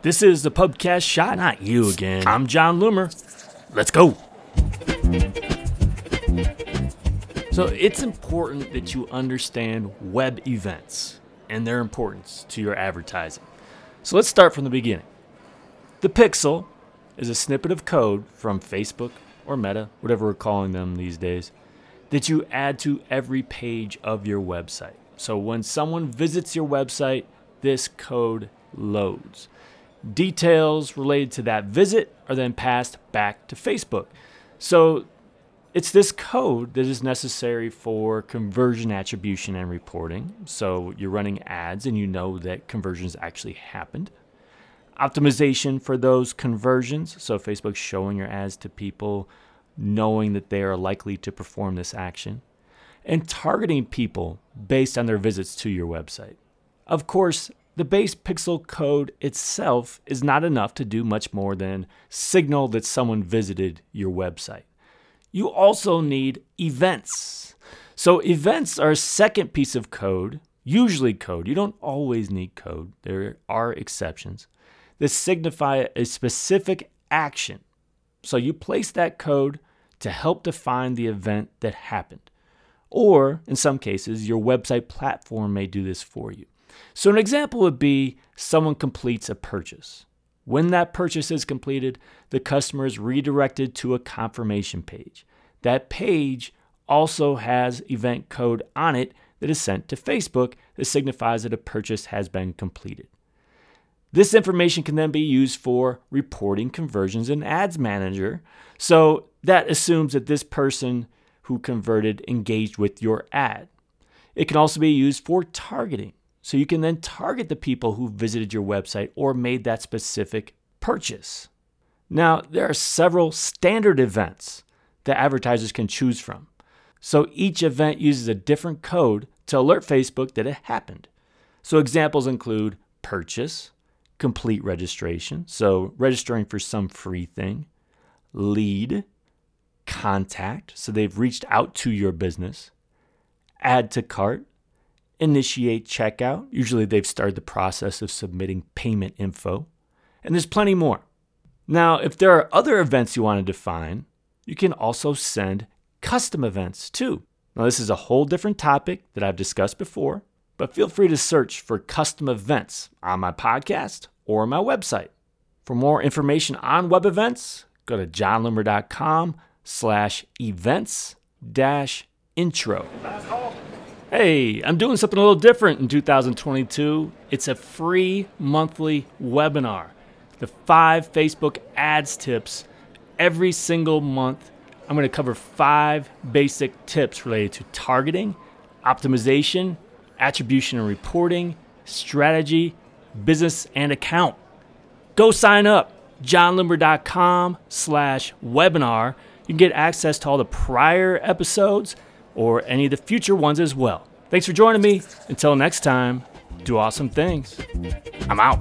This is the Pubcast Shot. Not you again. I'm Jon Loomer. Let's go. So it's important that you understand web events and their importance to your advertising. So let's start from the beginning. The pixel is a snippet of code from Facebook or Meta, whatever we're calling them these days, that you add to every page of your website. So when someone visits your website, this code loads. Details related to that visit are then passed back to Facebook. So it's this code that is necessary for conversion attribution and reporting. So you're running ads and you know that conversions actually happened. Optimization for those conversions. So Facebook's showing your ads to people knowing that they are likely to perform this action. And targeting people based on their visits to your website. Of course, the base pixel code itself is not enough to do much more than signal that someone visited your website. You also need events. So, events are a second piece of code, usually code. You don't always need code, there are exceptions that signify a specific action. So, you place that code to help define the event that happened. Or, in some cases, your website platform may do this for you. So, an example would be someone completes a purchase. When that purchase is completed, the customer is redirected to a confirmation page. That page also has event code on it that is sent to Facebook that signifies that a purchase has been completed. This information can then be used for reporting conversions in Ads Manager. So that assumes that this person who converted engaged with your ad. It can also be used for targeting. So you can then target the people who visited your website or made that specific purchase. Now, there are several standard events that advertisers can choose from. So each event uses a different code to alert Facebook that it happened. So examples include purchase, complete registration, so registering for some free thing, lead, contact, so they've reached out to your business, add to cart, initiate checkout. Usually they've started the process of submitting payment info. And there's plenty more. Now, if there are other events you want to define, you can also send custom events too. Now, this is a whole different topic that I've discussed before, but feel free to search for custom events on my podcast or my website. For more information on web events, go to jonloomer.com slash events dash intro. Hey, I'm doing something a little different in 2022. It's a free monthly webinar. The five Facebook ads tips every single month. I'm going to cover five basic tips related to targeting, optimization, attribution and reporting, strategy, business, and account. Go sign up, jonloomer.com slash webinar. You can get access to all the prior episodes or any of the future ones as well. Thanks for joining me. Until next time, do awesome things. I'm out.